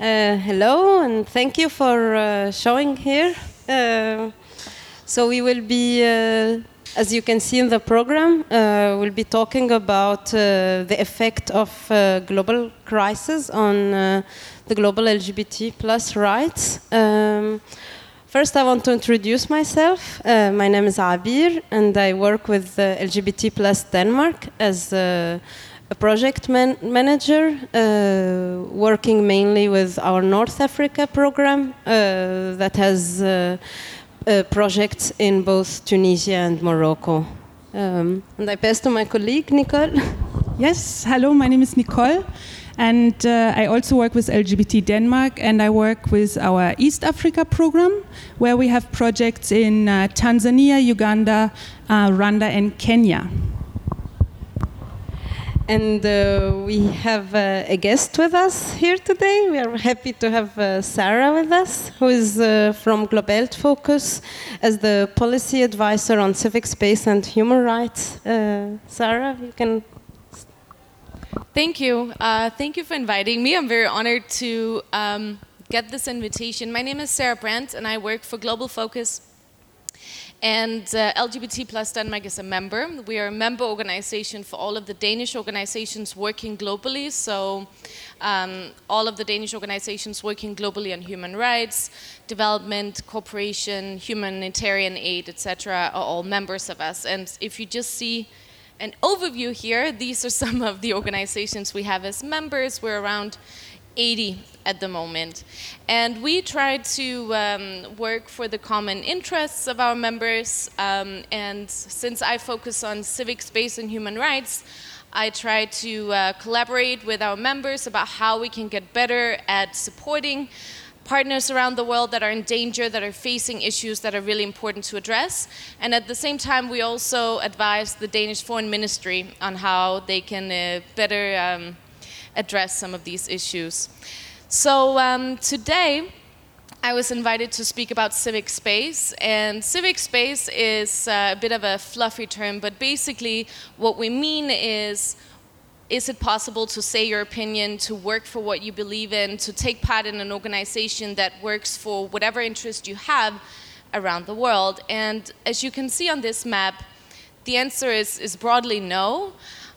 Uh, hello, and thank you for uh, showing here. Uh, so we will be, uh, as you can see in the program, uh, we'll be talking about uh, the effect of global crisis on the global LGBT plus rights. Um, First, I want to introduce myself. Uh, my name is Abir, and I work with uh, LGBT Plus Denmark as uh, a project man manager, uh, working mainly with our North Africa program uh, that has uh, projects in both Tunisia and Morocco. Um, and I pass to my colleague, Nicole. Yes, hello, my name is Nicole. And uh, I also work with LGBT Denmark, and I work with our East Africa program, where we have projects in uh, Tanzania, Uganda, uh, Rwanda, and Kenya. And uh, we have uh, a guest with us here today. We are happy to have uh, Sarah with us, who is from Globalt Focus as the policy advisor on civic space and human rights. Sarah, you can Thank you. Uh, thank you for inviting me. I'm very honored to um, get this invitation. My name is Sarah Brandt, and I work for Global Focus. And uh, LGBT Plus Denmark is a member. We are a member organization for all of the Danish organizations working globally. So, um, all of the Danish organizations working globally on human rights, development, cooperation, humanitarian aid, etc., are all members of us. And if you just see an overview here. These are some of the organizations we have as members. We're around 80 at the moment. And we try to um, work for the common interests of our members. Um, and since I focus on civic space and human rights, I try to uh, collaborate with our members about how we can get better at supporting partners around the world that are in danger, that are facing issues that are really important to address. And at the same time, we also advise the Danish Foreign Ministry on how they can uh, better um, address some of these issues. So um, today, I was invited to speak about civic space, and civic space is uh, a bit of a fluffy term, but basically, what we mean is is it possible to say your opinion, to work for what you believe in, to take part in an organization that works for whatever interest you have around the world? And as you can see on this map, the answer is, is broadly no.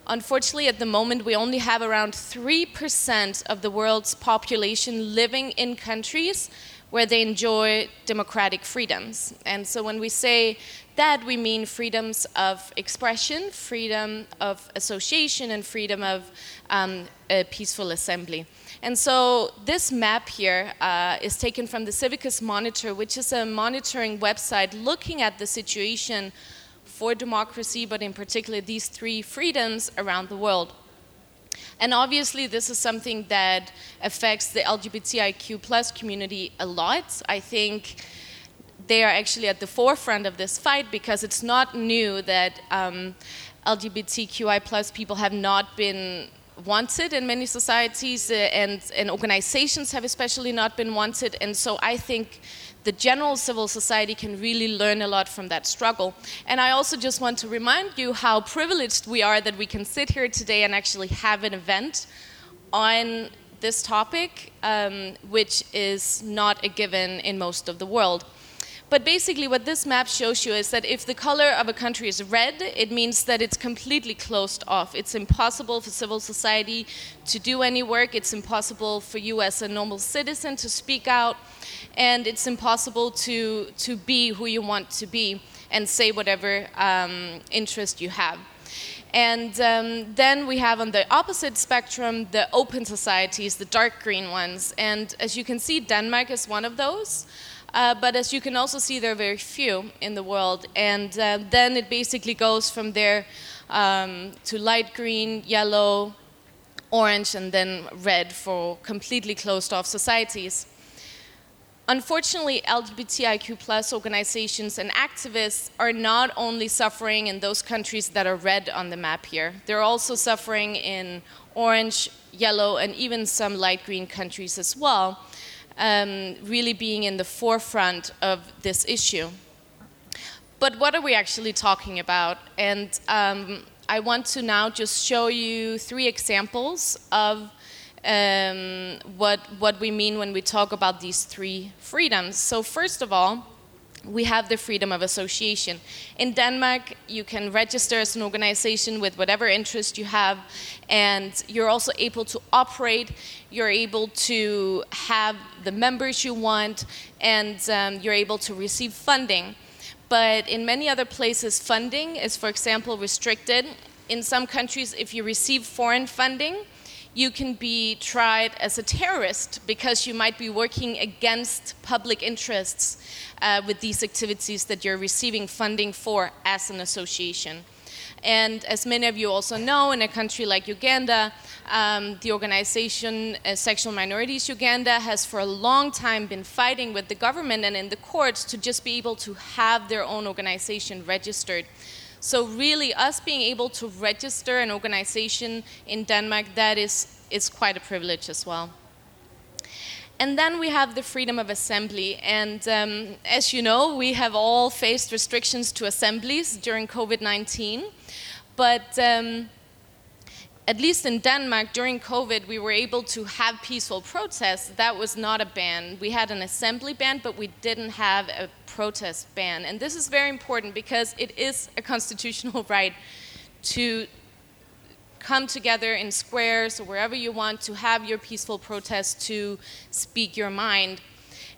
Unfortunately, at the moment, we only have around 3% of the world's population living in countries where they enjoy democratic freedoms. And so when we say that, we mean freedoms of expression, freedom of association, and freedom of um, peaceful assembly. And so this map here uh, is taken from the Civicus Monitor, which is a monitoring website looking at the situation for democracy, but in particular these three freedoms around the world. And obviously, this is something that affects the LGBTIQ plus community a lot. I think they are actually at the forefront of this fight because it's not new that um, LGBTQI plus people have not been wanted in many societies, uh, and, and organizations have especially not been wanted. And so I think the general civil society can really learn a lot from that struggle. And I also just want to remind you how privileged we are that we can sit here today and actually have an event on this topic, um, which is not a given in most of the world. But basically, what this map shows you is that if the color of a country is red, it means that it's completely closed off. It's impossible for civil society to do any work. It's impossible for you as a normal citizen to speak out. And it's impossible to, to be who you want to be and say whatever um, interest you have. And um, then we have on the opposite spectrum the open societies, the dark green ones. And as you can see, Denmark is one of those. Uh, but as you can also see, there are very few in the world. And uh, then it basically goes from there um, to light green, yellow, orange, and then red for completely closed off societies. Unfortunately, LGBTIQ plus organizations and activists are not only suffering in those countries that are red on the map here, they're also suffering in orange, yellow, and even some light green countries as well um, really being in the forefront of this issue. But what are we actually talking about? And um, I want to now just show you three examples of um, what, what we mean when we talk about these three freedoms. So, first of all, we have the freedom of association. In Denmark, you can register as an organization with whatever interest you have, and you're also able to operate, you're able to have the members you want, and um, you're able to receive funding. But in many other places, funding is, for example, restricted. In some countries, if you receive foreign funding, you can be tried as a terrorist because you might be working against public interests uh, with these activities that you're receiving funding for as an association. And as many of you also know, in a country like Uganda, um, the organization uh, Sexual Minorities Uganda has for a long time been fighting with the government and in the courts to just be able to have their own organization registered. So really, us being able to register an organization in Denmark, that is, is quite a privilege as well. And then we have the freedom of assembly. And um, as you know, we have all faced restrictions to assemblies during COVID 19. But um, at least in Denmark, during COVID, we were able to have peaceful protests. That was not a ban. We had an assembly ban, but we didn't have a protest ban. And this is very important because it is a constitutional right to come together in squares or wherever you want to have your peaceful protest to speak your mind.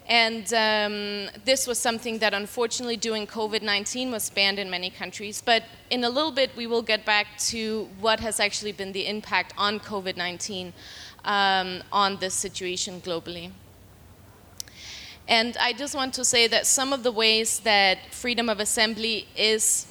And um, this was something that unfortunately during COVID 19 was banned in many countries. But in a little bit, we will get back to what has actually been the impact on COVID 19 um, on this situation globally. And I just want to say that some of the ways that freedom of assembly is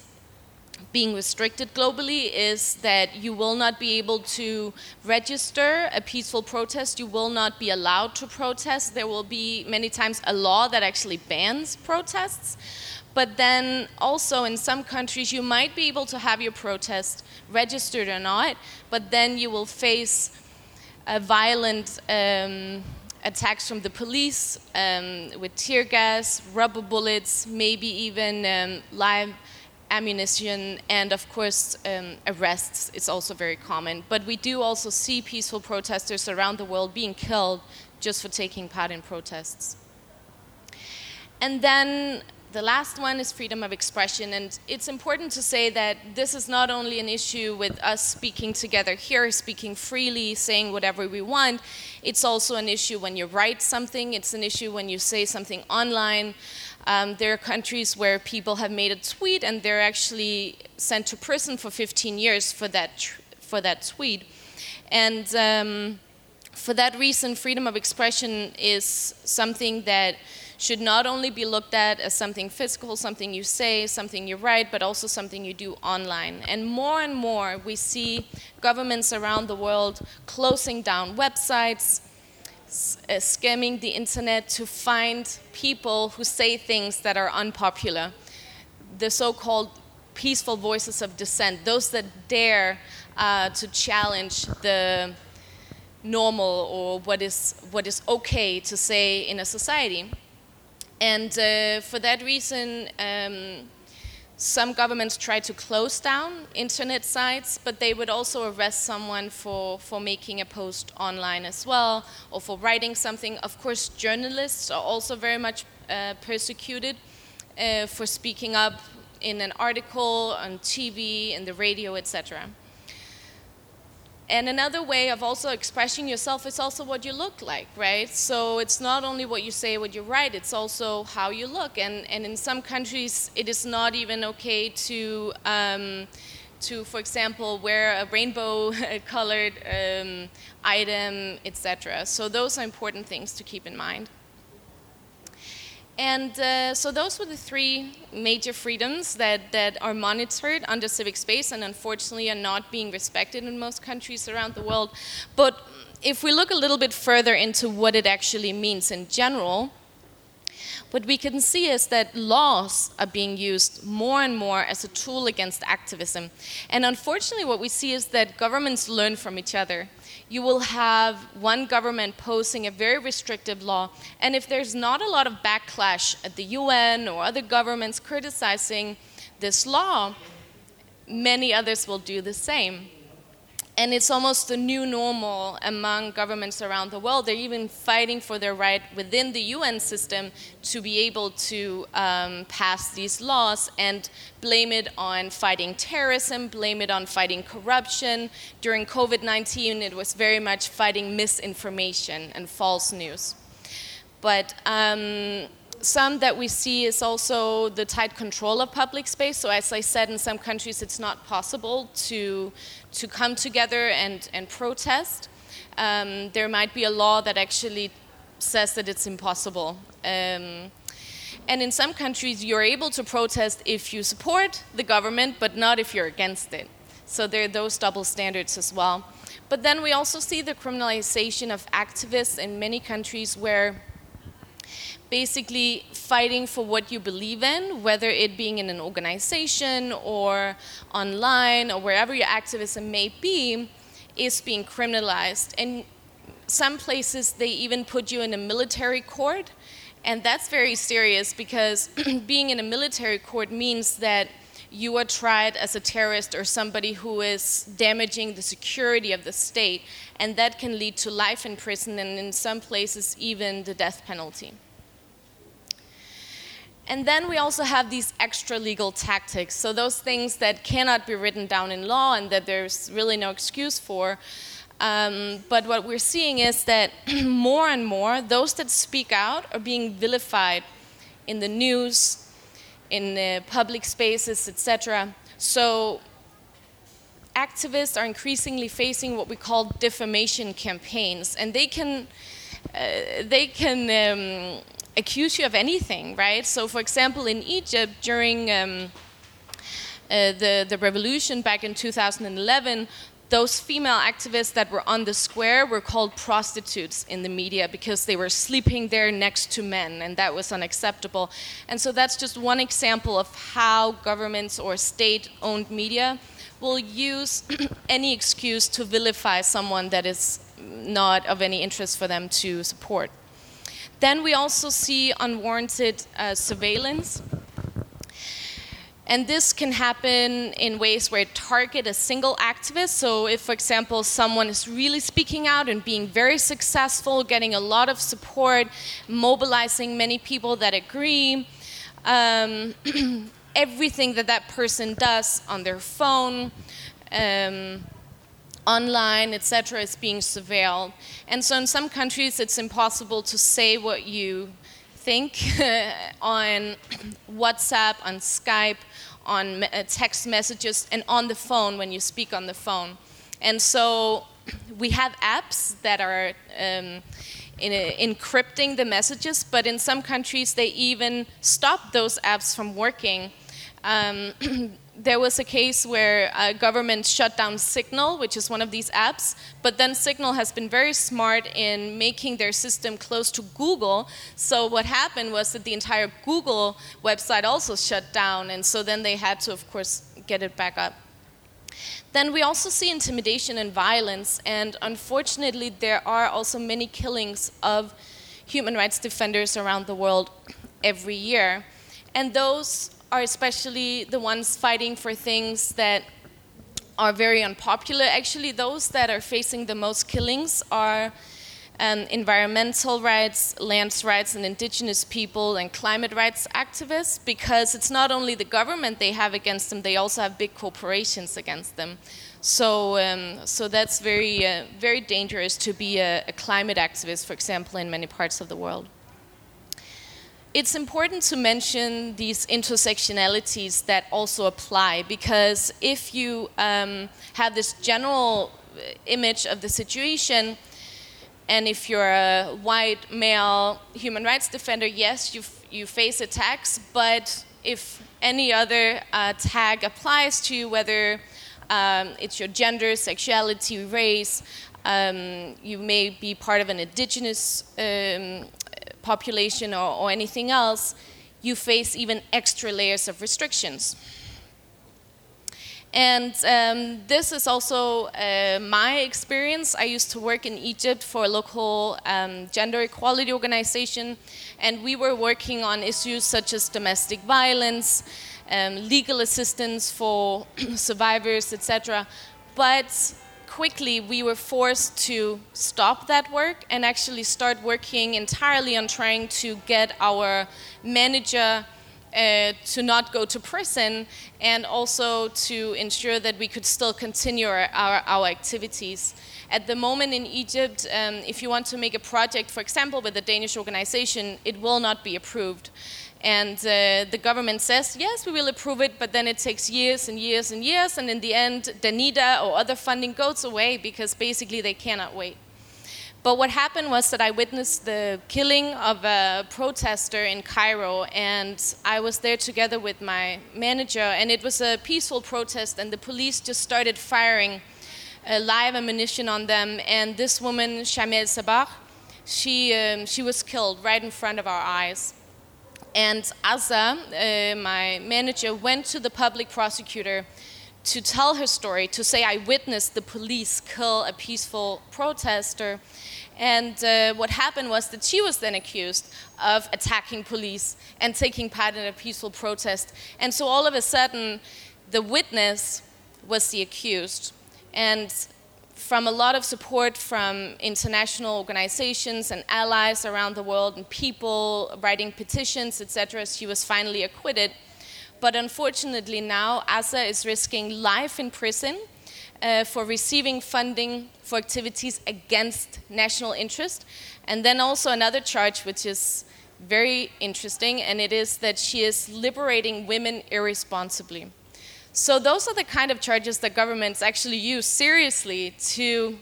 being restricted globally is that you will not be able to register a peaceful protest. You will not be allowed to protest. There will be many times a law that actually bans protests. But then also in some countries, you might be able to have your protest registered or not, but then you will face violent um, attacks from the police um, with tear gas, rubber bullets, maybe even um, live ammunition, and of course, um, arrests is also very common. But we do also see peaceful protesters around the world being killed just for taking part in protests. And then the last one is freedom of expression, and it's important to say that this is not only an issue with us speaking together here, speaking freely, saying whatever we want, it's also an issue when you write something, it's an issue when you say something online. Um, there are countries where people have made a tweet and they're actually sent to prison for 15 years for that, for that tweet. And um, for that reason, freedom of expression is something that should not only be looked at as something physical, something you say, something you write, but also something you do online. And more and more, we see governments around the world closing down websites, uh, skimming the internet to find people who say things that are unpopular. The so called peaceful voices of dissent, those that dare uh, to challenge the normal or what is, what is okay to say in a society. And uh, for that reason, um, some governments try to close down internet sites, but they would also arrest someone for, for making a post online as well, or for writing something. Of course, journalists are also very much uh, persecuted uh, for speaking up in an article, on TV, in the radio, etc. And another way of also expressing yourself is also what you look like, right? So it's not only what you say, what you write, it's also how you look. And, and in some countries, it is not even okay to, um, to for example, wear a rainbow colored um, item, etc. So those are important things to keep in mind. And uh, so those were the three major freedoms that, that are monitored under civic space and unfortunately are not being respected in most countries around the world. But if we look a little bit further into what it actually means in general, what we can see is that laws are being used more and more as a tool against activism. And unfortunately, what we see is that governments learn from each other you will have one government posing a very restrictive law, and if there's not a lot of backlash at the UN or other governments criticizing this law, many others will do the same. And it's almost the new normal among governments around the world. They're even fighting for their right within the UN system to be able to um, pass these laws and blame it on fighting terrorism, blame it on fighting corruption. During COVID 19, it was very much fighting misinformation and false news. But um, some that we see is also the tight control of public space. So, as I said, in some countries it's not possible to, to come together and, and protest. Um, there might be a law that actually says that it's impossible. Um, and in some countries, you're able to protest if you support the government, but not if you're against it. So there are those double standards as well. But then we also see the criminalization of activists in many countries where basically fighting for what you believe in, whether it being in an organization or online or wherever your activism may be, is being criminalized. And some places they even put you in a military court, and that's very serious because being in a military court means that you are tried as a terrorist or somebody who is damaging the security of the state, and that can lead to life in prison and in some places even the death penalty. And then we also have these extra legal tactics. So, those things that cannot be written down in law and that there's really no excuse for. Um, but what we're seeing is that more and more, those that speak out are being vilified in the news, in the public spaces, etc. So, activists are increasingly facing what we call defamation campaigns, and they can. Uh, they can um, accuse you of anything, right? So, for example, in Egypt during um, uh, the the revolution back in 2011, those female activists that were on the square were called prostitutes in the media because they were sleeping there next to men, and that was unacceptable. And so that's just one example of how governments or state-owned media will use any excuse to vilify someone that is not of any interest for them to support. Then we also see unwarranted uh, surveillance. And this can happen in ways where it target a single activist. So if, for example, someone is really speaking out and being very successful, getting a lot of support, mobilizing many people that agree, um, everything that that person does on their phone, um, online, etc., is being surveilled. And so in some countries, it's impossible to say what you think on WhatsApp, on Skype, on uh, text messages, and on the phone when you speak on the phone. And so we have apps that are um, in a, encrypting the messages, but in some countries, they even stop those apps from working. Um, there was a case where a government shut down Signal, which is one of these apps, but then Signal has been very smart in making their system close to Google. So what happened was that the entire Google website also shut down, and so then they had to, of course, get it back up. Then we also see intimidation and violence, and unfortunately, there are also many killings of human rights defenders around the world every year. And those are especially the ones fighting for things that are very unpopular. Actually, those that are facing the most killings are um, environmental rights, land rights, and indigenous people and climate rights activists because it's not only the government they have against them, they also have big corporations against them. So, um, so that's very, uh, very dangerous to be a, a climate activist, for example, in many parts of the world it's important to mention these intersectionalities that also apply because if you um, have this general image of the situation, and if you're a white male human rights defender, yes, you, you face attacks, but if any other uh, tag applies to you, whether um, it's your gender, sexuality, race, um, you may be part of an indigenous um, population or, or anything else, you face even extra layers of restrictions. And um, this is also uh, my experience. I used to work in Egypt for a local um, gender equality organization, and we were working on issues such as domestic violence, um, legal assistance for survivors, etc. But quickly we were forced to stop that work and actually start working entirely on trying to get our manager uh, to not go to prison and also to ensure that we could still continue our, our, our activities. At the moment in Egypt, um, if you want to make a project, for example, with a Danish organization, it will not be approved. And uh, the government says, yes, we will approve it, but then it takes years and years and years, and in the end, Danida or other funding goes away because basically they cannot wait. But what happened was that I witnessed the killing of a protester in Cairo, and I was there together with my manager, and it was a peaceful protest, and the police just started firing uh, live ammunition on them, and this woman, Shaimaa el-Sabbagh, she, um, she was killed right in front of our eyes. And Azza, uh, my manager, went to the public prosecutor to tell her story, to say, I witnessed the police kill a peaceful protester. And uh, what happened was that she was then accused of attacking police and taking part in a peaceful protest. And so all of a sudden, the witness was the accused. And from a lot of support from international organizations and allies around the world and people writing petitions, etc., she was finally acquitted. But unfortunately, now Azza is risking life in prison uh, for receiving funding for activities against national interest. And then also another charge, which is very interesting, and it is that she is liberating women irresponsibly. So those are the kind of charges that governments actually use seriously to,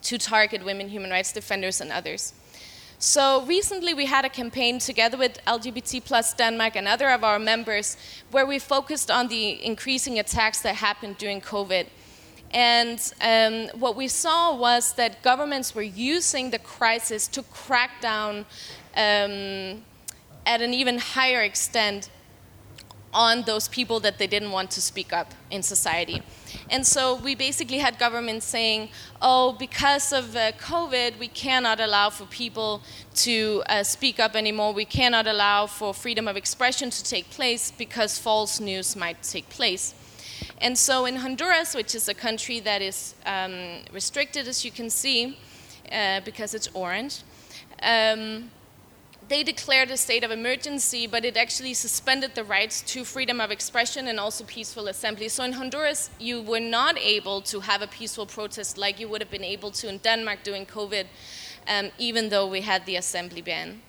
to target women human rights defenders and others. So recently we had a campaign together with LGBT plus Denmark and other of our members where we focused on the increasing attacks that happened during COVID. And um, what we saw was that governments were using the crisis to crack down um, at an even higher extent on those people that they didn't want to speak up in society. And so we basically had governments saying, oh, because of uh, COVID, we cannot allow for people to uh, speak up anymore. We cannot allow for freedom of expression to take place because false news might take place. And so in Honduras, which is a country that is um, restricted, as you can see, uh, because it's orange, um, they declared a state of emergency, but it actually suspended the rights to freedom of expression and also peaceful assembly. So in Honduras, you were not able to have a peaceful protest like you would have been able to in Denmark during COVID, um, even though we had the assembly ban.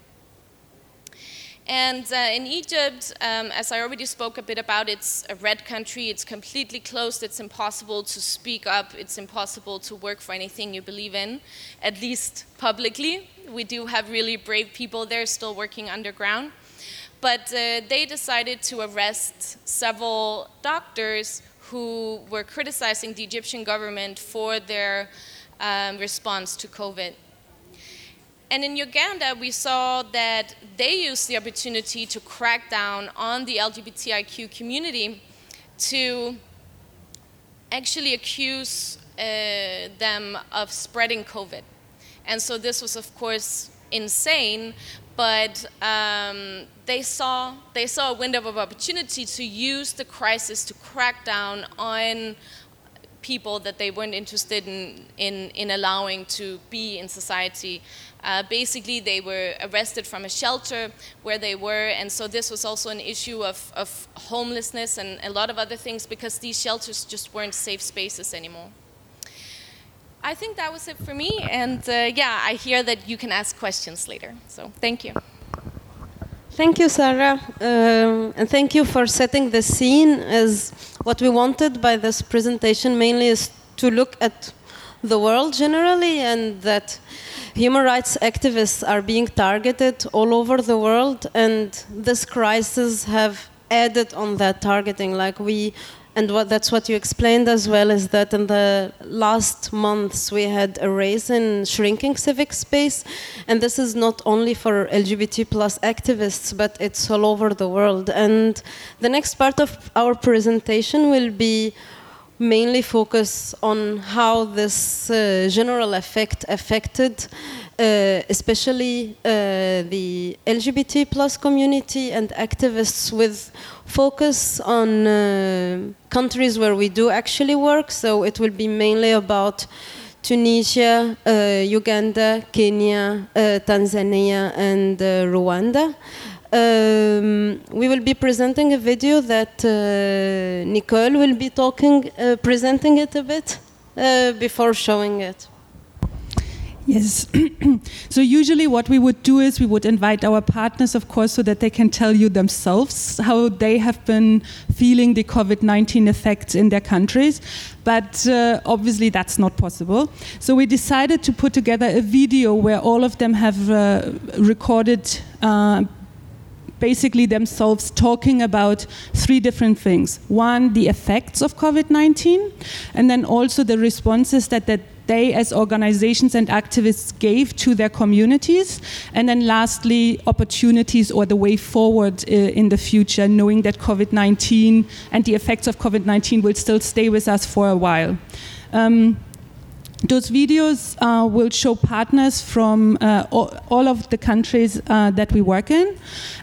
And uh, in Egypt, um, as I already spoke a bit about, it's a red country. It's completely closed. It's impossible to speak up. It's impossible to work for anything you believe in, at least publicly. We do have really brave people there still working underground. But uh, they decided to arrest several doctors who were criticizing the Egyptian government for their um, response to COVID. And in Uganda, we saw that they used the opportunity to crack down on the LGBTIQ community to actually accuse uh, them of spreading COVID. And so this was, of course, insane, but um, they, saw, they saw a window of opportunity to use the crisis to crack down on people that they weren't interested in, in, in allowing to be in society uh, basically, they were arrested from a shelter where they were, and so this was also an issue of, of homelessness and a lot of other things because these shelters just weren't safe spaces anymore. I think that was it for me, and uh, yeah, I hear that you can ask questions later. So thank you. Thank you, Sarah, um, and thank you for setting the scene. As what we wanted by this presentation mainly is to look at the world generally, and that human rights activists are being targeted all over the world, and this crisis have added on that targeting. Like we, and what, that's what you explained as well, is that in the last months we had a race in shrinking civic space, and this is not only for LGBT plus activists, but it's all over the world. And the next part of our presentation will be mainly focus on how this uh, general effect affected uh, especially uh, the LGBT plus community and activists with focus on uh, countries where we do actually work. So it will be mainly about Tunisia, uh, Uganda, Kenya, uh, Tanzania, and Rwanda. Um, we will be presenting a video that uh, Nicole will be talking, uh, presenting it a bit uh, before showing it. Yes. so usually what we would do is we would invite our partners, of course, so that they can tell you themselves how they have been feeling the COVID-19 effects in their countries. But uh, obviously that's not possible. So we decided to put together a video where all of them have uh, recorded uh, basically themselves talking about three different things. One, the effects of COVID 19, and then also the responses that, that they, as organizations and activists, gave to their communities. And then lastly, opportunities or the way forward uh, in the future, knowing that COVID 19 and the effects of COVID 19 will still stay with us for a while. Um, those videos uh, will show partners from uh, all of the countries uh, that we work in.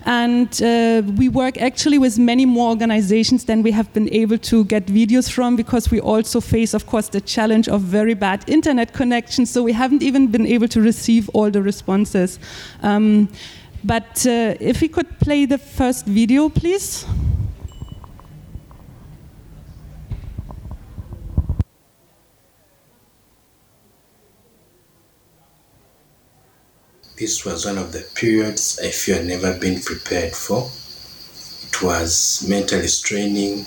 And uh, we work actually with many more organizations than we have been able to get videos from because we also face, of course, the challenge of very bad internet connections. So we haven't even been able to receive all the responses. Um, but uh, if we could play the first video, please. This was one of the periods I feel never been prepared for. It was mentally straining.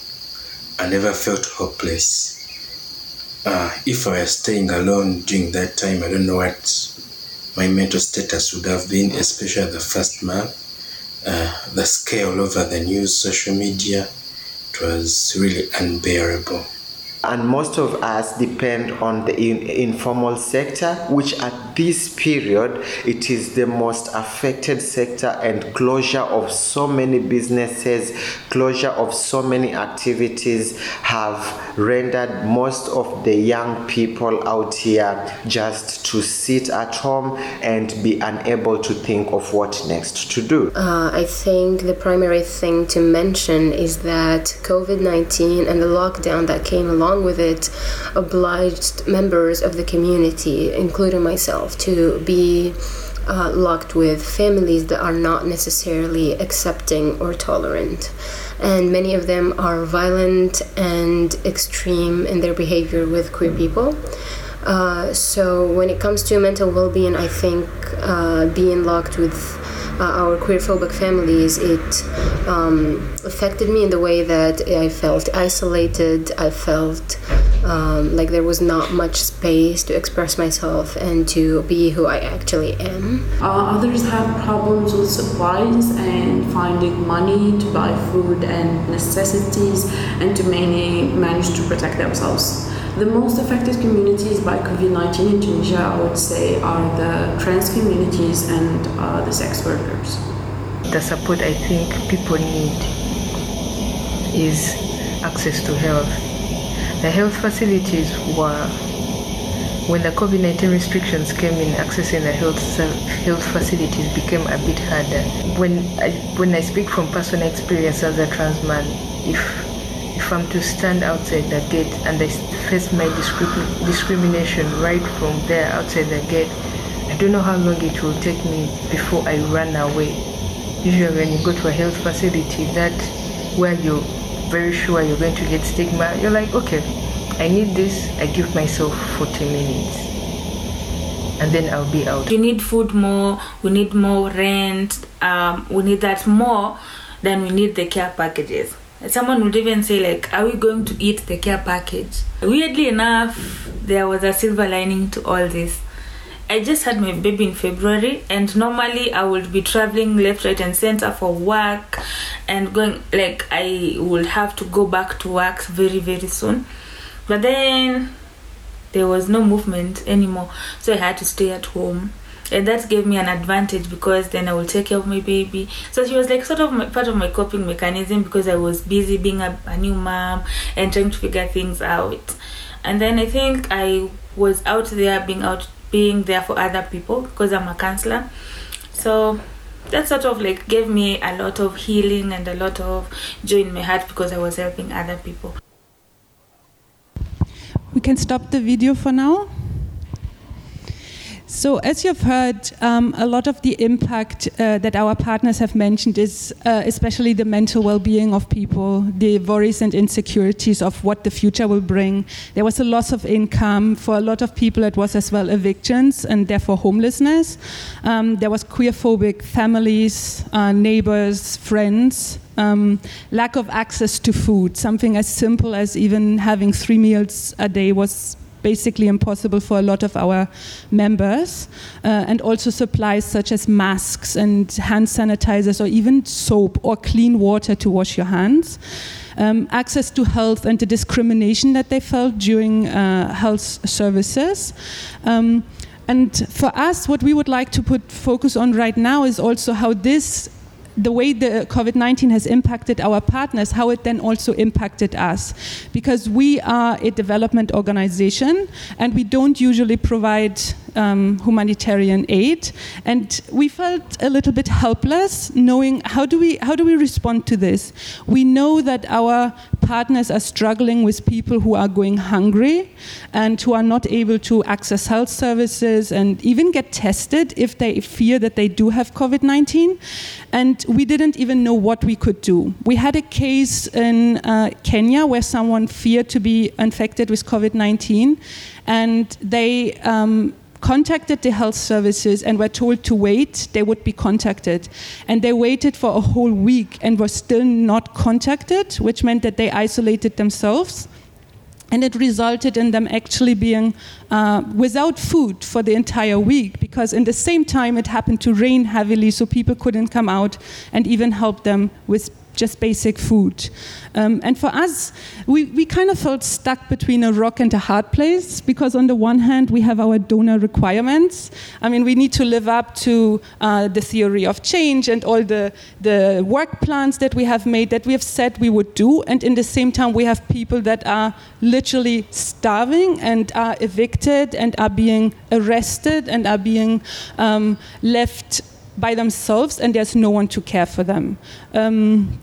I never felt hopeless. Uh, if I was staying alone during that time, I don't know what my mental status would have been, especially the first month. Uh, the scale all over the news, social media, it was really unbearable and most of us depend on the in, informal sector which at this period it is the most affected sector and closure of so many businesses closure of so many activities have rendered most of the young people out here just to sit at home and be unable to think of what next to do. Uh, i think the primary thing to mention is that covid-19 and the lockdown that came along with it, obliged members of the community, including myself, to be uh, locked with families that are not necessarily accepting or tolerant. And many of them are violent and extreme in their behavior with queer people. Uh, so, when it comes to mental well being, I think uh, being locked with uh, our queerphobic families, it um, affected me in the way that I felt isolated. I felt um, like there was not much space to express myself and to be who I actually am. Uh, others have problems with supplies and finding money to buy food and necessities and to mainly manage to protect themselves. The most affected communities by COVID 19 in Tunisia, I would say, are the trans communities and uh, the sex workers. The support I think people need is access to health. The health facilities were, when the COVID 19 restrictions came in, accessing the health, health facilities became a bit harder. When I, when I speak from personal experience as a trans man, if if I'm to stand outside the gate and I face my discri- discrimination right from there outside the gate, I don't know how long it will take me before I run away. Usually, when you go to a health facility, that where you're very sure you're going to get stigma, you're like, okay, I need this. I give myself 40 minutes, and then I'll be out. We need food more. We need more rent. Um, we need that more than we need the care packages someone would even say like are we going to eat the care package weirdly enough there was a silver lining to all this i just had my baby in february and normally i would be traveling left right and center for work and going like i would have to go back to work very very soon but then there was no movement anymore so i had to stay at home and that gave me an advantage because then I will take care of my baby. So she was like sort of my, part of my coping mechanism because I was busy being a, a new mom and trying to figure things out. And then I think I was out there being out being there for other people because I'm a counselor. So that sort of like gave me a lot of healing and a lot of joy in my heart because I was helping other people. We can stop the video for now. So, as you've heard, um, a lot of the impact uh, that our partners have mentioned is uh, especially the mental well being of people, the worries and insecurities of what the future will bring. There was a loss of income. For a lot of people, it was as well evictions and therefore homelessness. Um, there was queerphobic families, uh, neighbors, friends. Um, lack of access to food, something as simple as even having three meals a day was basically impossible for a lot of our members, uh, and also supplies such as masks and hand sanitizers, or even soap or clean water to wash your hands. Um, access to health and the discrimination that they felt during uh, health services. Um, and for us, what we would like to put focus on right now is also how this the way the COVID 19 has impacted our partners, how it then also impacted us. Because we are a development organization and we don't usually provide um, humanitarian aid. And we felt a little bit helpless knowing how do, we, how do we respond to this? We know that our partners are struggling with people who are going hungry and who are not able to access health services and even get tested if they fear that they do have COVID 19. And we didn't even know what we could do. We had a case in uh, Kenya where someone feared to be infected with COVID 19, and they um, contacted the health services and were told to wait, they would be contacted. And they waited for a whole week and were still not contacted, which meant that they isolated themselves. And it resulted in them actually being uh, without food for the entire week because, in the same time, it happened to rain heavily, so people couldn't come out and even help them with just basic food. Um, and for us, we, we kind of felt stuck between a rock and a hard place because, on the one hand, we have our donor requirements. I mean, we need to live up to uh, the theory of change and all the, the work plans that we have made that we have said we would do. And in the same time, we have people that are literally starving and are evicted and are being arrested and are being um, left by themselves, and there's no one to care for them. Um,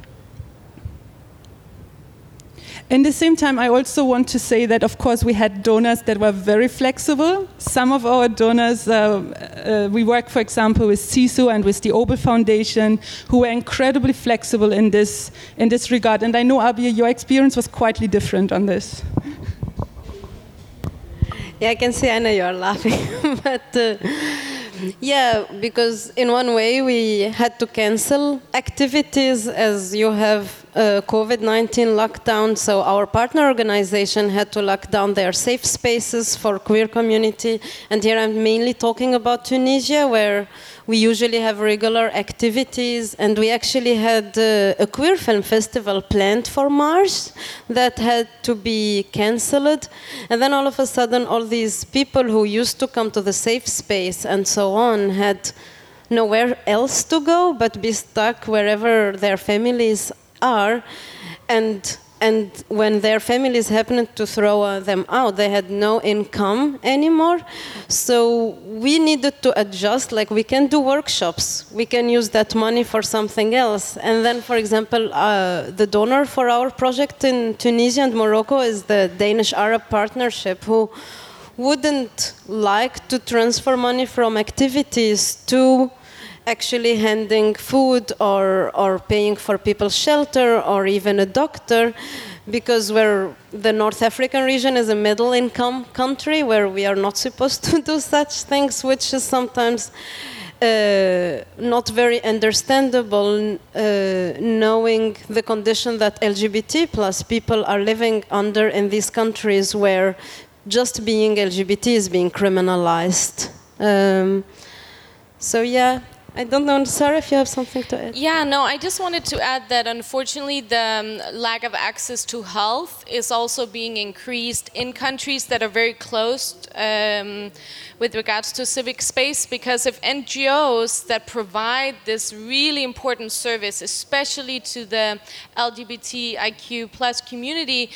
in the same time, I also want to say that, of course, we had donors that were very flexible. Some of our donors, uh, uh, we work, for example, with CISU and with the Obel Foundation, who were incredibly flexible in this, in this regard. And I know, Abir, your experience was quite different on this. Yeah, I can see, I know you're laughing, but. Uh, yeah, because in one way we had to cancel activities as you have uh, COVID 19 lockdown. So our partner organization had to lock down their safe spaces for queer community. And here I'm mainly talking about Tunisia, where we usually have regular activities. And we actually had uh, a queer film festival planned for March that had to be cancelled. And then all of a sudden, all these people who used to come to the safe space and so on had nowhere else to go but be stuck wherever their families are, and and when their families happened to throw uh, them out, they had no income anymore. So we needed to adjust. Like we can do workshops, we can use that money for something else. And then, for example, uh, the donor for our project in Tunisia and Morocco is the Danish Arab Partnership, who wouldn't like to transfer money from activities to actually handing food or, or paying for people's shelter or even a doctor because we're, the North African region is a middle income country where we are not supposed to do such things, which is sometimes uh, not very understandable uh, knowing the condition that LGBT plus people are living under in these countries where just being LGBT is being criminalized. Um, so yeah, I don't know, Sarah, if you have something to add. Yeah, no, I just wanted to add that unfortunately the um, lack of access to health is also being increased in countries that are very closed um, with regards to civic space because if NGOs that provide this really important service, especially to the LGBTIQ plus community,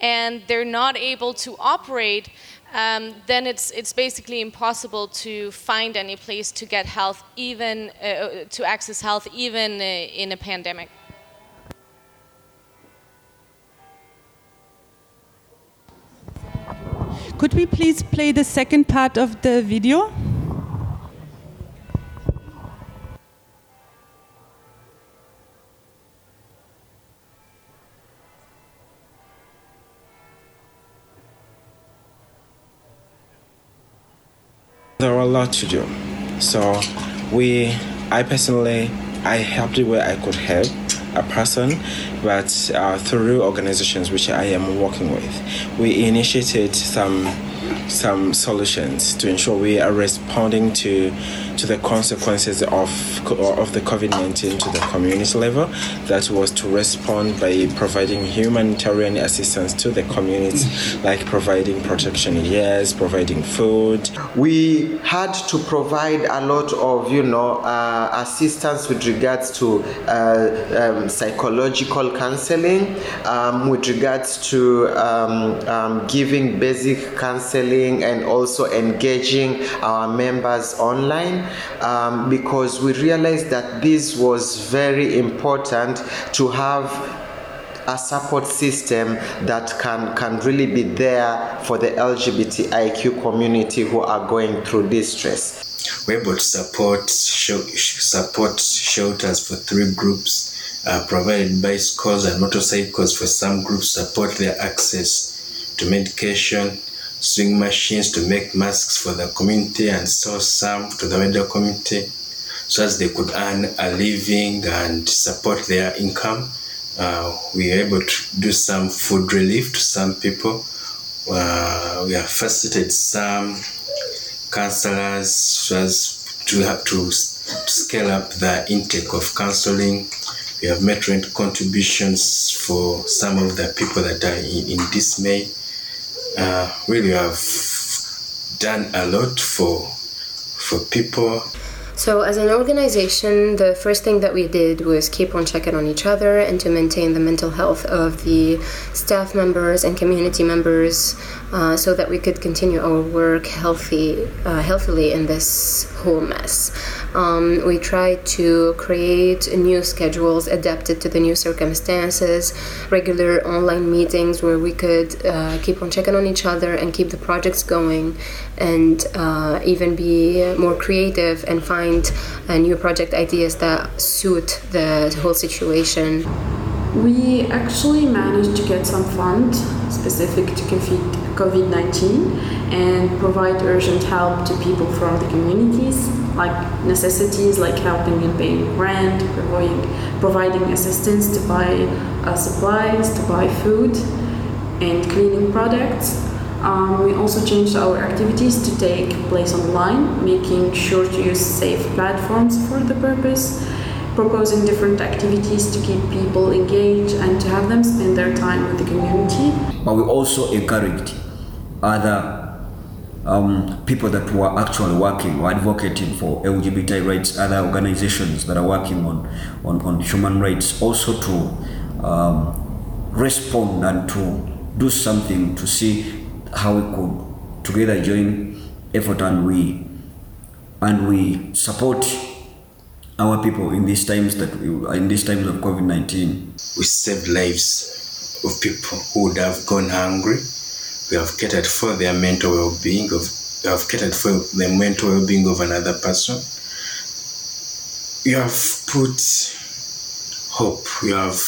and they're not able to operate, um, then it's it's basically impossible to find any place to get health, even uh, to access health, even uh, in a pandemic. Could we please play the second part of the video? There are a lot to do. So we, I personally, I helped where I could help a person, but uh, through organizations which I am working with, we initiated some some solutions to ensure we are responding to to the consequences of of the COVID-19 to the community level. That was to respond by providing humanitarian assistance to the community, like providing protection gears, providing food. We had to provide a lot of you know uh, assistance with regards to uh, um, psychological counseling, um, with regards to um, um giving basic counseling and also engaging our members online um, because we realized that this was very important to have a support system that can can really be there for the LGBTIQ community who are going through distress. We're able to support support shelters for three groups, uh, provided bicycles and motorcycles for some groups, support their access to medication, sewing machines to make masks for the community and sell some to the wider community so as they could earn a living and support their income. Uh, we were able to do some food relief to some people. Uh, we have facilitated some counselors so as to have to scale up the intake of counseling. We have made rent contributions for some of the people that are in, in dismay uh, really have done a lot for for people. So, as an organization, the first thing that we did was keep on checking on each other and to maintain the mental health of the staff members and community members uh, so that we could continue our work healthy, uh, healthily in this whole mess. Um, we tried to create new schedules adapted to the new circumstances, regular online meetings where we could uh, keep on checking on each other and keep the projects going, and uh, even be more creative and find uh, new project ideas that suit the whole situation. We actually managed to get some funds specific to COVID 19 and provide urgent help to people from the communities, like necessities like helping in paying rent, providing, providing assistance to buy uh, supplies, to buy food, and cleaning products. Um, we also changed our activities to take place online, making sure to use safe platforms for the purpose proposing different activities to keep people engaged and to have them spend their time with the community. But we also encouraged other um, people that were actually working or advocating for LGBT rights, other organizations that are working on, on, on human rights, also to um, respond and to do something to see how we could together join effort and we and we support our people in these times that we, in these times of COVID nineteen. We saved lives of people who would have gone hungry. We have catered for their mental well-being. Of we have catered for the mental well-being of another person. You have put hope. You have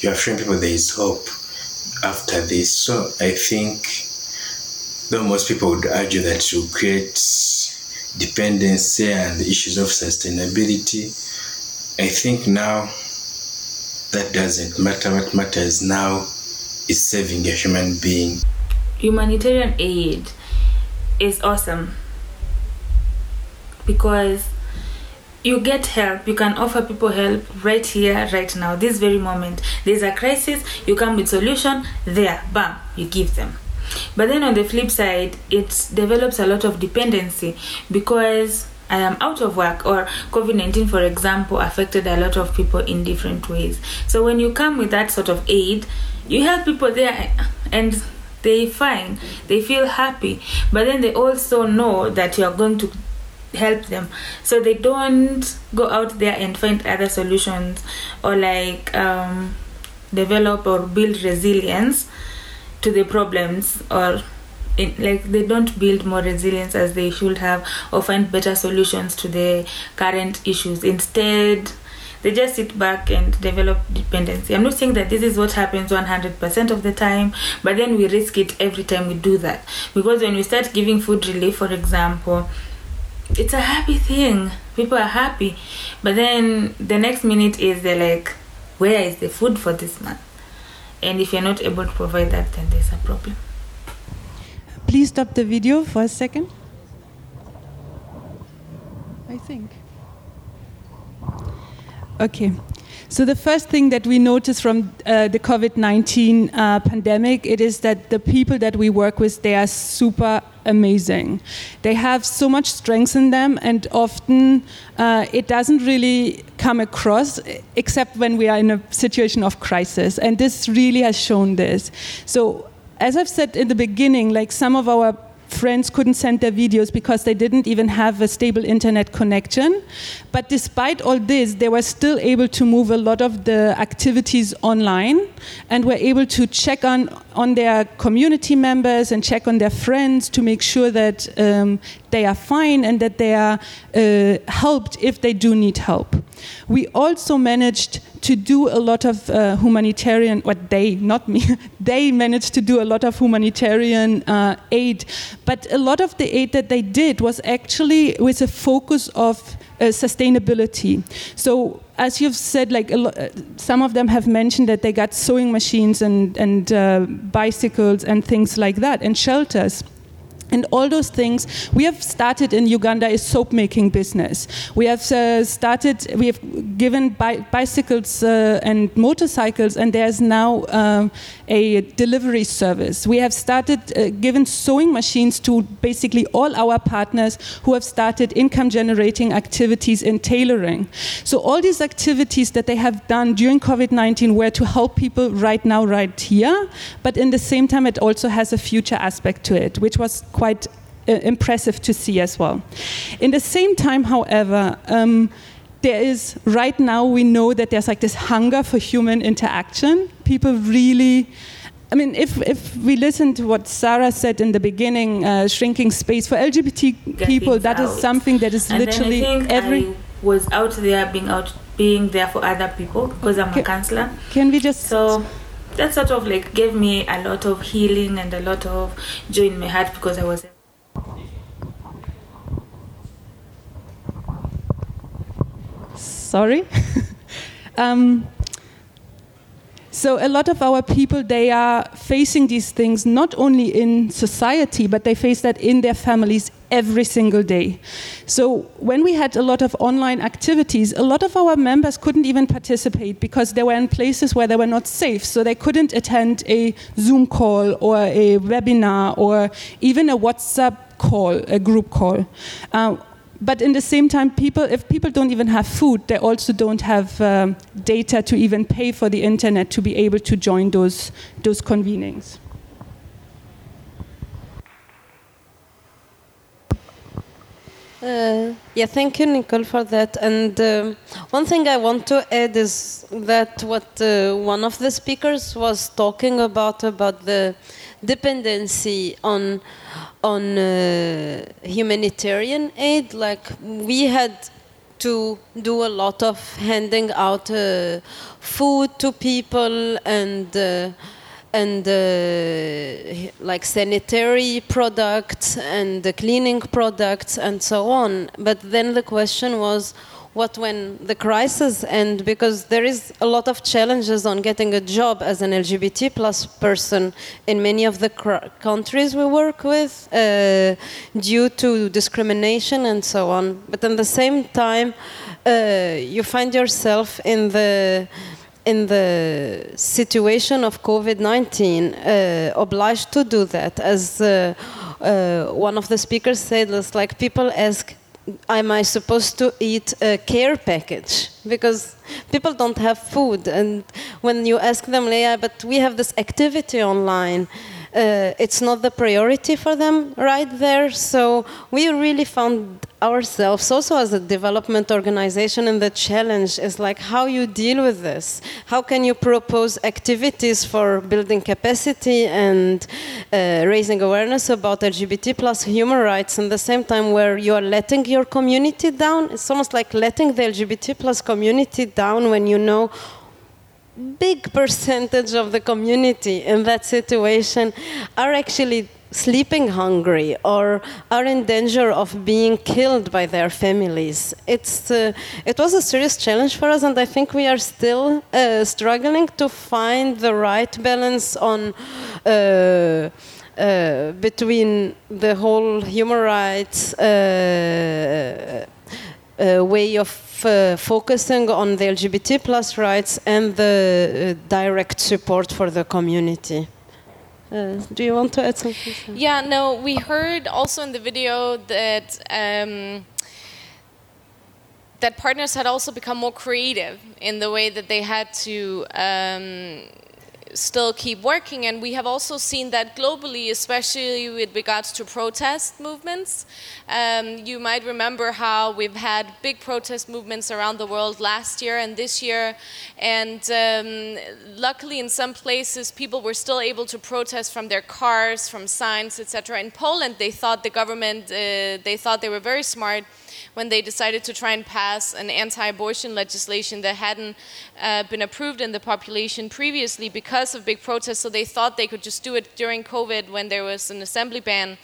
you have shown people there is hope after this. So I think though most people would argue that to create dependency and the issues of sustainability. I think now that doesn't matter. What matters now is saving a human being. Humanitarian aid is awesome because you get help. You can offer people help right here, right now, this very moment. There's a crisis, you come with solution, there, bam, you give them. But then on the flip side, it develops a lot of dependency because I am out of work, or COVID 19, for example, affected a lot of people in different ways. So when you come with that sort of aid, you have people there and they fine, they feel happy, but then they also know that you are going to help them. So they don't go out there and find other solutions or like um, develop or build resilience to the problems or in, like they don't build more resilience as they should have or find better solutions to the current issues instead they just sit back and develop dependency i'm not saying that this is what happens 100% of the time but then we risk it every time we do that because when we start giving food relief for example it's a happy thing. People are happy. But then the next minute is they're like, where is the food for this month? And if you're not able to provide that, then there's a problem. Please stop the video for a second. I think. Okay. So the first thing that we notice from uh, the COVID-19 uh, pandemic, it is that the people that we work with, they are super amazing. They have so much strength in them, and often uh, it doesn't really come across except when we are in a situation of crisis. And this really has shown this. So as I've said in the beginning, like some of our friends couldn't send their videos because they didn't even have a stable internet connection. But despite all this, they were still able to move a lot of the activities online and were able to check on, on their community members and check on their friends to make sure that um, they are fine and that they are uh, helped if they do need help. We also managed to do a lot of uh, humanitarian, what they, not me, they managed to do a lot of humanitarian uh, aid. But a lot of the aid that they did was actually with a focus of uh, sustainability. So as you've said, like lo- uh, some of them have mentioned that they got sewing machines and, and uh, bicycles and things like that and shelters. And all those things, we have started in Uganda a soap making business. We have uh, started, we have given bi- bicycles uh, and motorcycles, and there's now um, a delivery service. We have started uh, given sewing machines to basically all our partners who have started income generating activities in tailoring. So, all these activities that they have done during COVID 19 were to help people right now, right here, but in the same time, it also has a future aspect to it, which was quite uh, impressive to see as well. In the same time, however, um, there is right now we know that there's like this hunger for human interaction. People really. I mean, if, if we listen to what Sarah said in the beginning, uh, shrinking space for LGBT Get people, that is out. something that is And literally every. I was out there being out being there for other people because I'm a counselor. Can we just so that sort of like gave me a lot of healing and a lot of joy in my heart because I was sorry. um, so a lot of our people they are facing these things not only in society but they face that in their families every single day. So when we had a lot of online activities, a lot of our members couldn't even participate because they were in places where they were not safe. So they couldn't attend a Zoom call or a webinar or even a WhatsApp call, a group call. Uh, but in the same time, people, if people don't even have food, they also don't have um, data to even pay for the internet to be able to join those, those convenings. Uh, yeah, thank you, Nicole, for that. And um, one thing I want to add is that what uh, one of the speakers was talking about about the dependency on on uh, humanitarian aid. Like we had to do a lot of handing out uh, food to people and uh, and uh, like sanitary products and the cleaning products and so on. But then the question was, what when the crisis end because there is a lot of challenges on getting a job as an lgbt plus person in many of the countries we work with uh, due to discrimination and so on but at the same time uh, you find yourself in the in the situation of covid-19 uh, obliged to do that as uh, uh, one of the speakers said it's like people ask am I supposed to eat a care package? Because people don't have food. And when you ask them, Leah, but we have this activity online, uh, it's not the priority for them right there. So we really found ourselves also as a development organization and the challenge is like how you deal with this how can you propose activities for building capacity and uh, raising awareness about lgbt plus human rights and the same time where you are letting your community down it's almost like letting the lgbt plus community down when you know big percentage of the community in that situation are actually sleeping hungry or are in danger of being killed by their families. It's, uh, it was a serious challenge for us, and I think we are still uh, struggling to find the right balance on. Uh, uh between the whole human rights uh, way of uh, focusing on the LGBT plus rights and the uh, direct support for the community. Uh, do you want to add something? Yeah, no, we heard also in the video that um, that partners had also become more creative in the way that they had to um, still keep working. And we have also seen that globally, especially with regards to protest movements. Um, you might remember how we've had big protest movements around the world last year and this year. And um, luckily, in some places, people were still able to protest from their cars, from signs, etc. In Poland, they thought the government, uh, they thought they were very smart when they decided to try and pass an anti-abortion legislation that hadn't uh, been approved in the population previously because of big protests. So they thought they could just do it during COVID when there was an assembly ban.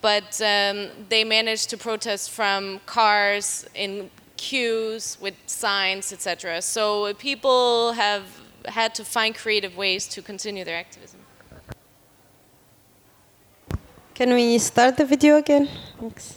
But um, they managed to protest from cars in queues with signs, etc. So people have had to find creative ways to continue their activism. Can we start the video again? Thanks.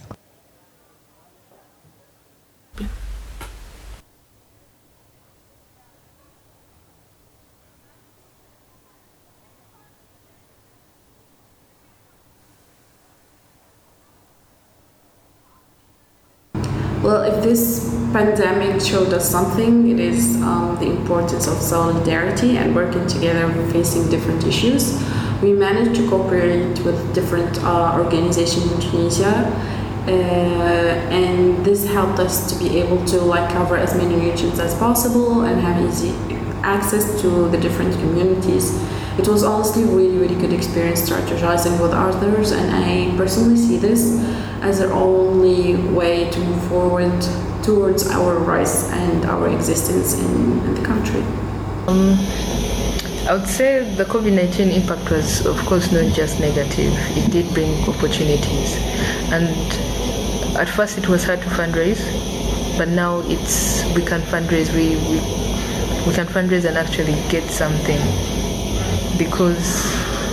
Well, if this pandemic showed us something, it is um, the importance of solidarity and working together when facing different issues. We managed to cooperate with different uh, organizations in Tunisia, uh, and this helped us to be able to like cover as many regions as possible and have easy access to the different communities. It was honestly a really, really good experience strategizing with others, and I personally see this as the only way to move forward towards our rights and our existence in, in the country. Um, I would say the COVID 19 impact was, of course, not just negative, it did bring opportunities. And at first, it was hard to fundraise, but now it's we can fundraise, we, we, we can fundraise and actually get something because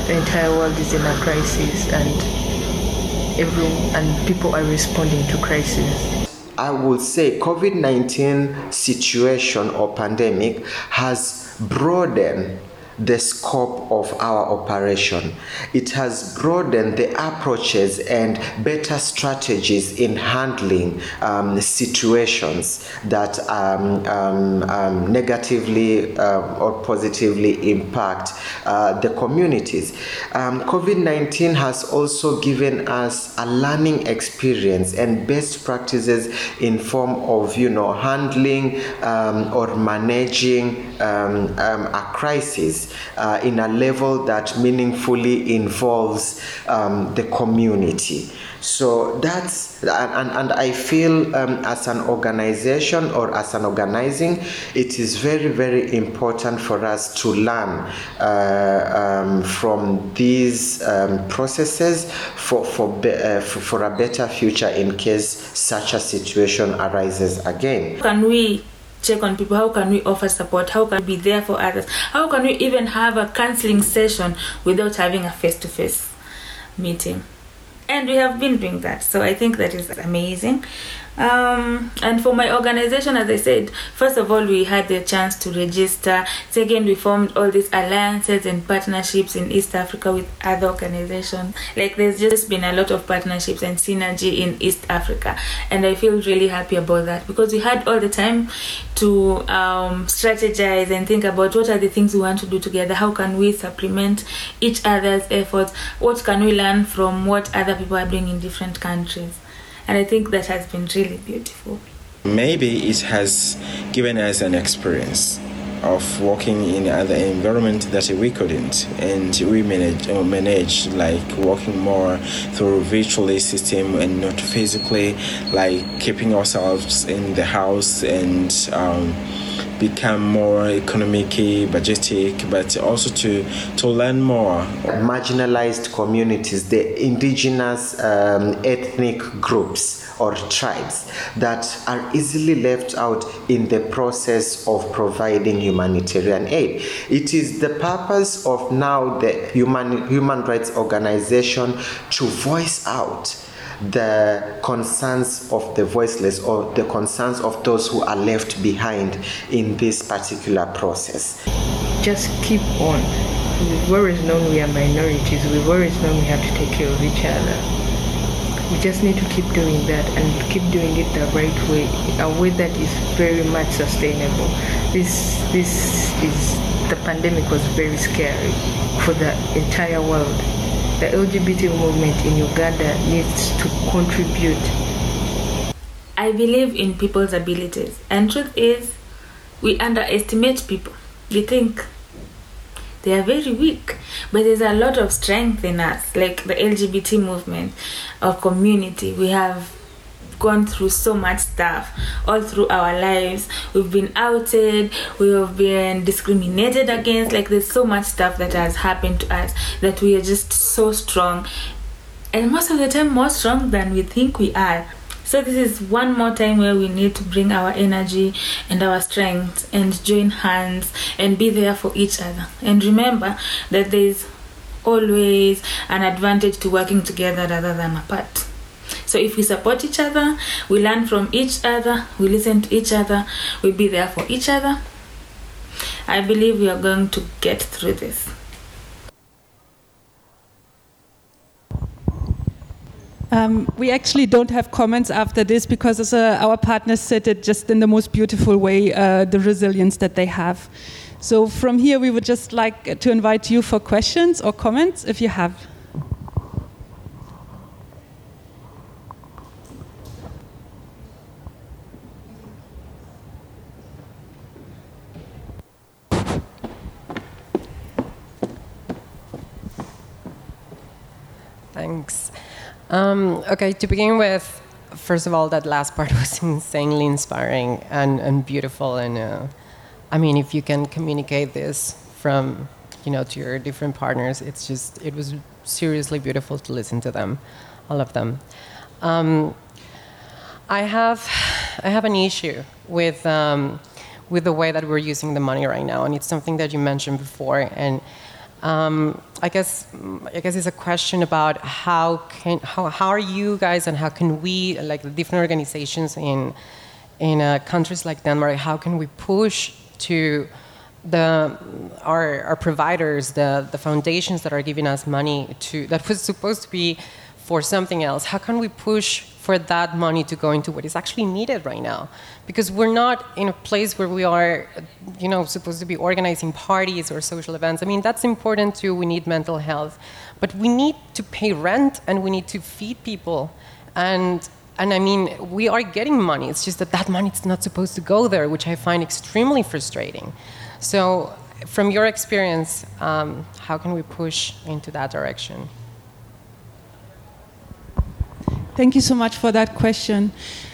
the entire world is in a crisis and everyone and people are responding to crisis. I would say COVID-19 situation or pandemic has broadened the scope of our operation. It has broadened the approaches and better strategies in handling um, situations that um, um, um negatively uh, or positively impact uh, the communities. Um, COVID 19 has also given us a learning experience and best practices in form of you know handling um, or managing a crisis uh, in a level that meaningfully involves um, the community. So that's, and, and I feel um, as an organization or as an organizing, it is very, very important for us to learn uh, um, from these um, processes for, for, be, uh, for, for a better future in case such a situation arises again. Can we check on people? How can we offer support? How can we be there for others? How can we even have a counseling session without having a face to face meeting? And we have been doing that. So I think that is amazing. Um, and for my organization, as I said, first of all, we had the chance to register. Second, we formed all these alliances and partnerships in East Africa with other organizations. Like, there's just been a lot of partnerships and synergy in East Africa, and I feel really happy about that because we had all the time to um, strategize and think about what are the things we want to do together. How can we supplement each other's efforts? What can we learn from what other people are doing in different countries? And I think that has been really beautiful. Maybe it has given us an experience of working in other environment that we couldn't and we manage uh, manage like working more through virtually system and not physically like keeping ourselves in the house and um, become more economically budgetic, but also to to learn more. Marginalized communities, the indigenous um, ethnic groups or tribes that are easily left out in the process of providing humanitarian aid. It is the purpose of now the human human rights organization to voice out the concerns of the voiceless or the concerns of those who are left behind in this particular process. Just keep on. We've always known we are minorities, we've always known we have to take care of each other. We just need to keep doing that and keep doing it the right way, a way that is very much sustainable. This this is the pandemic was very scary for the entire world the LGBT movement in Uganda needs to contribute. I believe in people's abilities, and truth is, we underestimate people. We think they are very weak, but there's a lot of strength in us, like the LGBT movement or community. We have gone through so much stuff all through our lives. We've been outed, we have been discriminated against. Like, there's so much stuff that has happened to us that we are just so strong, and most of the time, more strong than we think we are. So, this is one more time where we need to bring our energy and our strength and join hands and be there for each other. And remember that there's always an advantage to working together rather than apart. So if we support each other, we learn from each other, we listen to each other, we be there for each other, I believe we are going to get through this. Um, we actually don't have comments after this because uh, our partners said it just in the most beautiful way, uh, the resilience that they have. So from here, we would just like to invite you for questions or comments if you have. Thanks. Um, okay, to begin with, first of all, that last part was insanely inspiring and, and beautiful. And uh, I mean, if you can communicate this from, you know, to your different partners, it's just, it was seriously beautiful to listen to them, all of them. Um, I have, I have an issue with, um, with the way that we're using the money right now, and it's something that you mentioned before. And um, I guess I guess it's a question about how can how, how are you guys and how can we like the different organizations in in uh, countries like Denmark how can we push to the our, our providers the the foundations that are giving us money to that was supposed to be for something else? How can we push for that money to go into what is actually needed right now. Because we're not in a place where we are you know supposed to be organizing parties or social events. I mean that's important too. We need mental health. But we need to pay rent and we need to feed people. And and i mean we are getting money. It's just that that money is not supposed to go there which i find extremely frustrating. So from your experience, um, how can we push into that direction? Thank you so much for that question.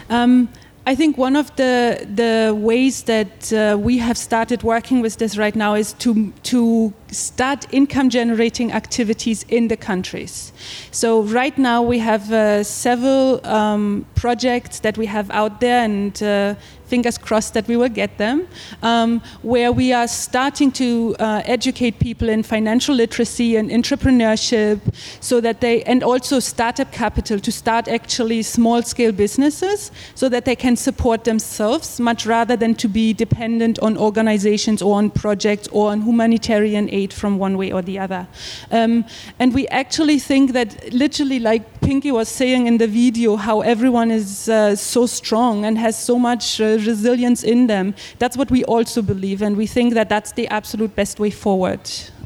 Um, I think one of the the ways that uh, we have started working with this right now is to to start income generating activities in the countries. So right now we have uh, several um, projects that we have out there, and uh, fingers crossed that we will get them, um, where we are starting to uh, educate people in financial literacy and entrepreneurship, so that they and also startup capital to start actually small scale businesses, so that they can support themselves much rather than to be dependent on organizations or on projects or on humanitarian aid from one way or the other. Um, and we actually think that literally, like Pinky was saying in the video, how everyone is uh, so strong and has so much uh, resilience in them. That's what we also believe, and we think that that's the absolute best way forward.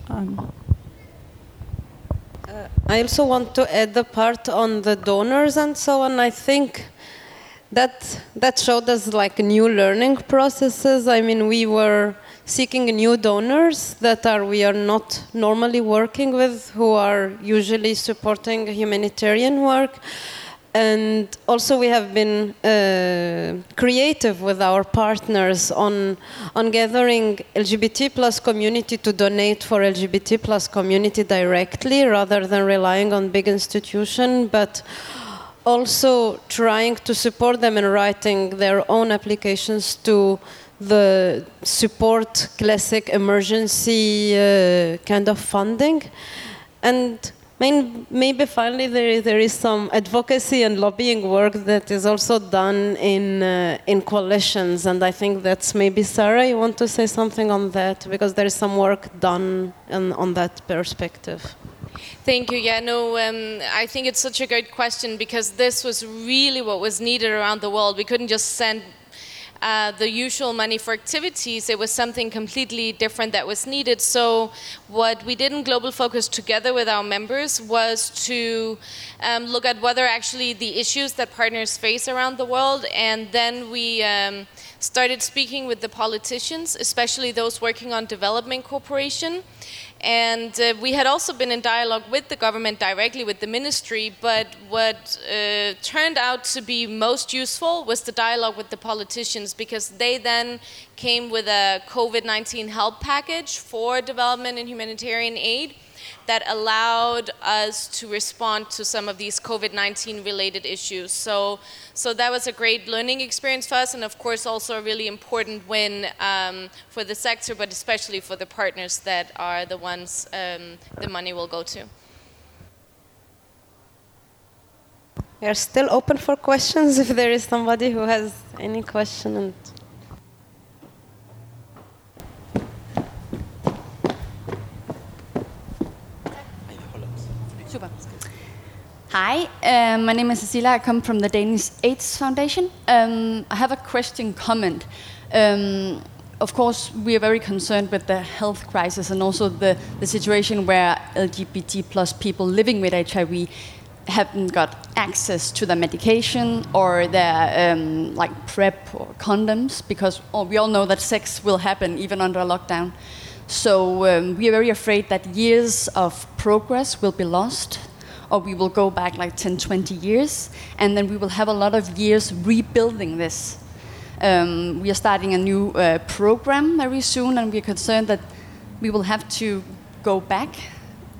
Um, uh, I also want to add the part on the donors and so on. I think that that showed us like new learning processes. I mean, we were seeking new donors that are we are not normally working with, who are usually supporting humanitarian work. And also, we have been uh, creative with our partners on on gathering LGBT plus community to donate for LGBT plus community directly, rather than relying on big institution, but also trying to support them in writing their own applications to the support classic emergency uh, kind of funding. And maybe finally there, there is some advocacy and lobbying work that is also done in, uh, in coalitions. And I think that's maybe Sarah, you want to say something on that? Because there is some work done in, on that perspective. Thank you. Yeah, no, um, I think it's such a great question because this was really what was needed around the world. We couldn't just send uh, the usual money for activities, it was something completely different that was needed. So, what we did in Global Focus together with our members was to um, look at whether actually the issues that partners face around the world, and then we um, started speaking with the politicians, especially those working on development cooperation. And uh, we had also been in dialogue with the government directly with the ministry, but what uh, turned out to be most useful was the dialogue with the politicians because they then came with a COVID 19 help package for development and humanitarian aid that allowed us to respond to some of these COVID-19 related issues. So, so that was a great learning experience for us, and of course also a really important win um, for the sector, but especially for the partners that are the ones um, the money will go to. We are still open for questions if there is somebody who has any question. And Hi, uh, my name is Cecilia. I come from the Danish AIDS Foundation. Um, I have a question comment. Um, of course, we are very concerned with the health crisis and also the, the situation where LGBT plus people living with HIV haven't got access to the medication or their um, like PrEP or condoms because we all know that sex will happen even under a lockdown. So um, we are very afraid that years of progress will be lost, or we will go back like 10, 20 years, and then we will have a lot of years rebuilding this. Um, we are starting a new uh, program very soon, and we are concerned that we will have to go back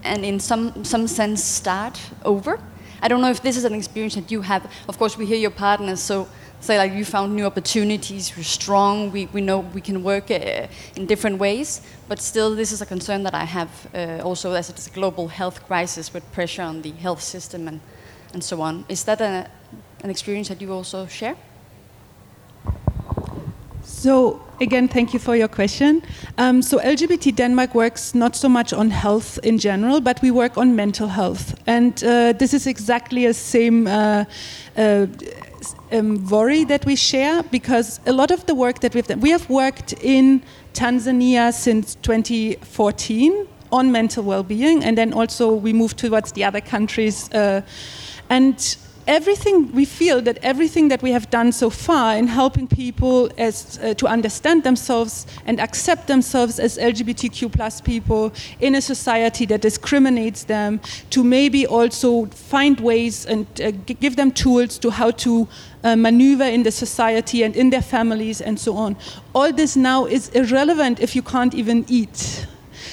and, in some, some sense, start over. I don't know if this is an experience that you have. Of course, we hear your partners, so say like you found new opportunities, you're strong, we, we know we can work uh, in different ways, but still this is a concern that I have uh, also as it's a global health crisis with pressure on the health system and, and so on. Is that a, an experience that you also share? So again, thank you for your question. Um, so LGBT Denmark works not so much on health in general, but we work on mental health, and uh, this is exactly the same. Uh, uh, um, worry that we share because a lot of the work that we've done, we have worked in Tanzania since 2014 on mental well-being, and then also we moved towards the other countries. Uh, and everything we feel that everything that we have done so far in helping people as uh, to understand themselves and accept themselves as LGBTQ plus people in a society that discriminates them, to maybe also find ways and uh, give them tools to how to uh, maneuver in the society and in their families and so on. All this now is irrelevant if you can't even eat.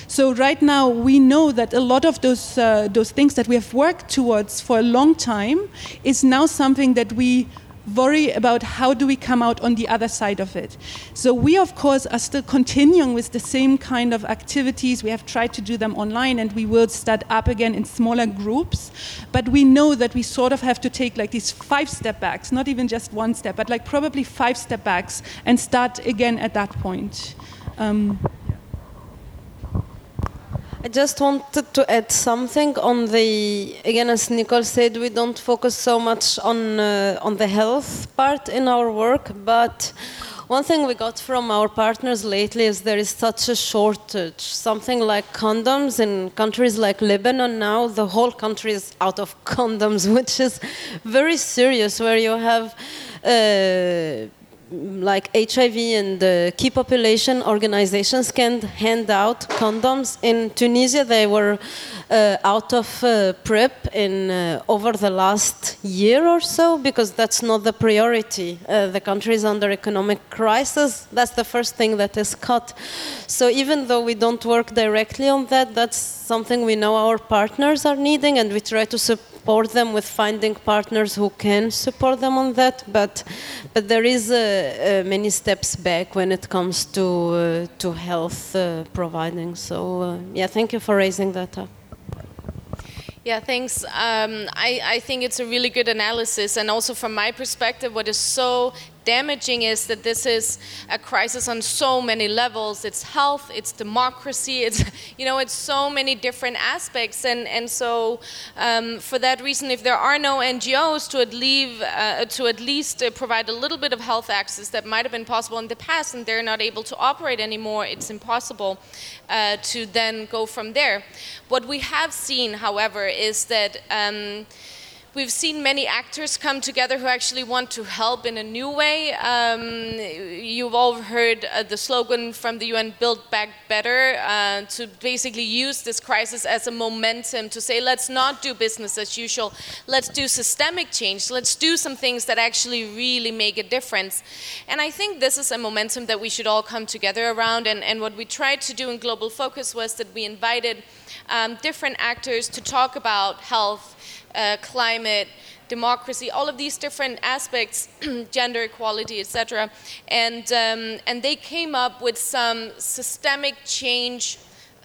So right now we know that a lot of those uh, those things that we have worked towards for a long time is now something that we worry about how do we come out on the other side of it. So we of course are still continuing with the same kind of activities. We have tried to do them online and we will start up again in smaller groups. But we know that we sort of have to take like these five step backs, not even just one step, but like probably five step backs and start again at that point. Um, just wanted to add something on the again, as Nicole said, we don't focus so much on uh, on the health part in our work, but one thing we got from our partners lately is there is such a shortage. Something like condoms in countries like Lebanon now, the whole country is out of condoms, which is very serious. Where you have. Uh, like HIV and the key population organizations can hand out condoms. In Tunisia, they were uh, out of uh, PrEP in uh, over the last year or so because that's not the priority. Uh, the country is under economic crisis. That's the first thing that is cut. So even though we don't work directly on that, that's something we know our partners are needing, and we try to support support them with finding partners who can support them on that. But but there is uh, many steps back when it comes to uh, to health uh, providing. So uh, yeah, thank you for raising that up. Yeah, thanks. Um, I, I think it's a really good analysis. And also, from my perspective, what is so damaging is that this is a crisis on so many levels. It's health, it's democracy, it's, you know, it's so many different aspects. And, and so, um, for that reason, if there are no NGOs to at, leave, uh, to at least uh, provide a little bit of health access that might have been possible in the past and they're not able to operate anymore, it's impossible uh, to then go from there. What we have seen, however, is that. Um, We've seen many actors come together who actually want to help in a new way. Um, you've all heard uh, the slogan from the UN, Build Back Better, uh, to basically use this crisis as a momentum to say, let's not do business as usual, let's do systemic change, let's do some things that actually really make a difference. And I think this is a momentum that we should all come together around. And, and what we tried to do in Global Focus was that we invited um, different actors to talk about health uh, climate, democracy, all of these different aspects, gender equality, etc. And, um, and they came up with some systemic change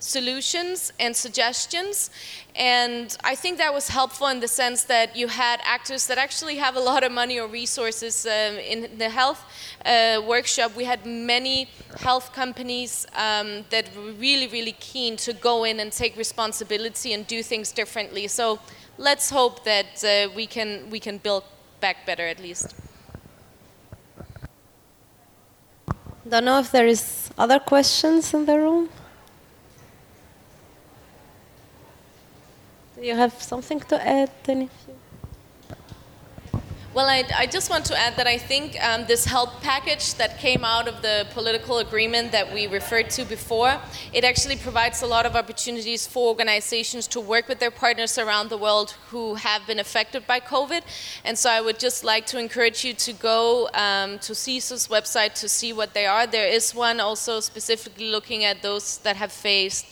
solutions and suggestions. And I think that was helpful in the sense that you had actors that actually have a lot of money or resources. Um, in the health uh, workshop, we had many health companies um, that were really, really keen to go in and take responsibility and do things differently. So let's hope that uh, we can we can build back better at least. Don't know if there is other questions in the room. Do you have something to add, Denise? Well, I, I, just want to add that I think um, this help package that came out of the political agreement that we referred to before, it actually provides a lot of opportunities for organizations to work with their partners around the world who have been affected by COVID. And so I would just like to encourage you to go um, to CISU's website to see what they are. There is one also specifically looking at those that have faced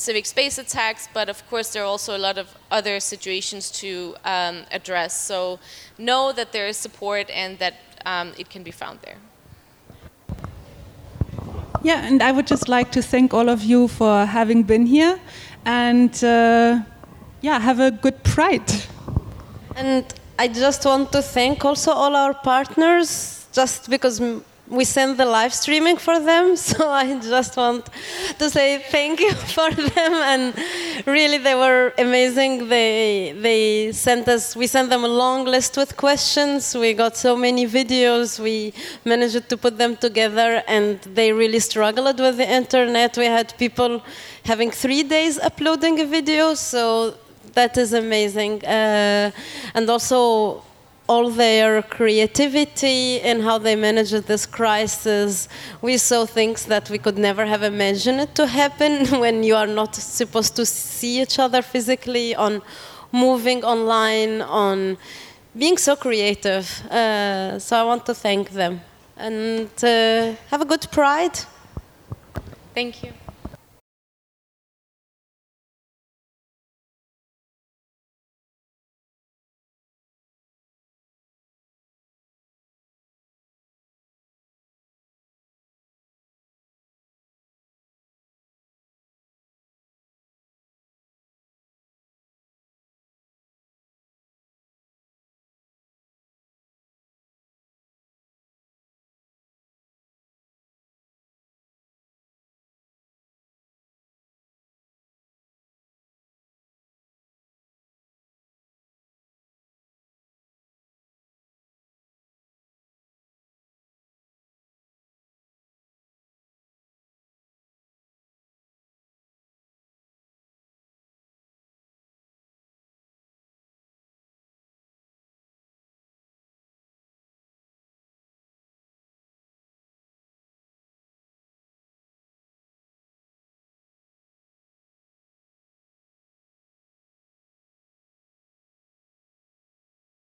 civic space attacks, but of course there are also a lot of other situations to um, address. So know that there is support and that um, it can be found there. Yeah, and I would just like to thank all of you for having been here, and uh, yeah, have a good Pride. And I just want to thank also all our partners, just because we send the live streaming for them. So I just want to say thank you for them, and really they were amazing. They they sent us we sent them a long list with questions. We got so many videos. We managed to put them together, and they really struggled with the internet. We had people having three days uploading a video, so that is amazing. Uh, and also all their creativity and how they managed this crisis. We saw things that we could never have imagined to happen when you are not supposed to see each other physically, on moving online, on being so creative. Uh, so I want to thank them and uh, have a good pride. Thank you.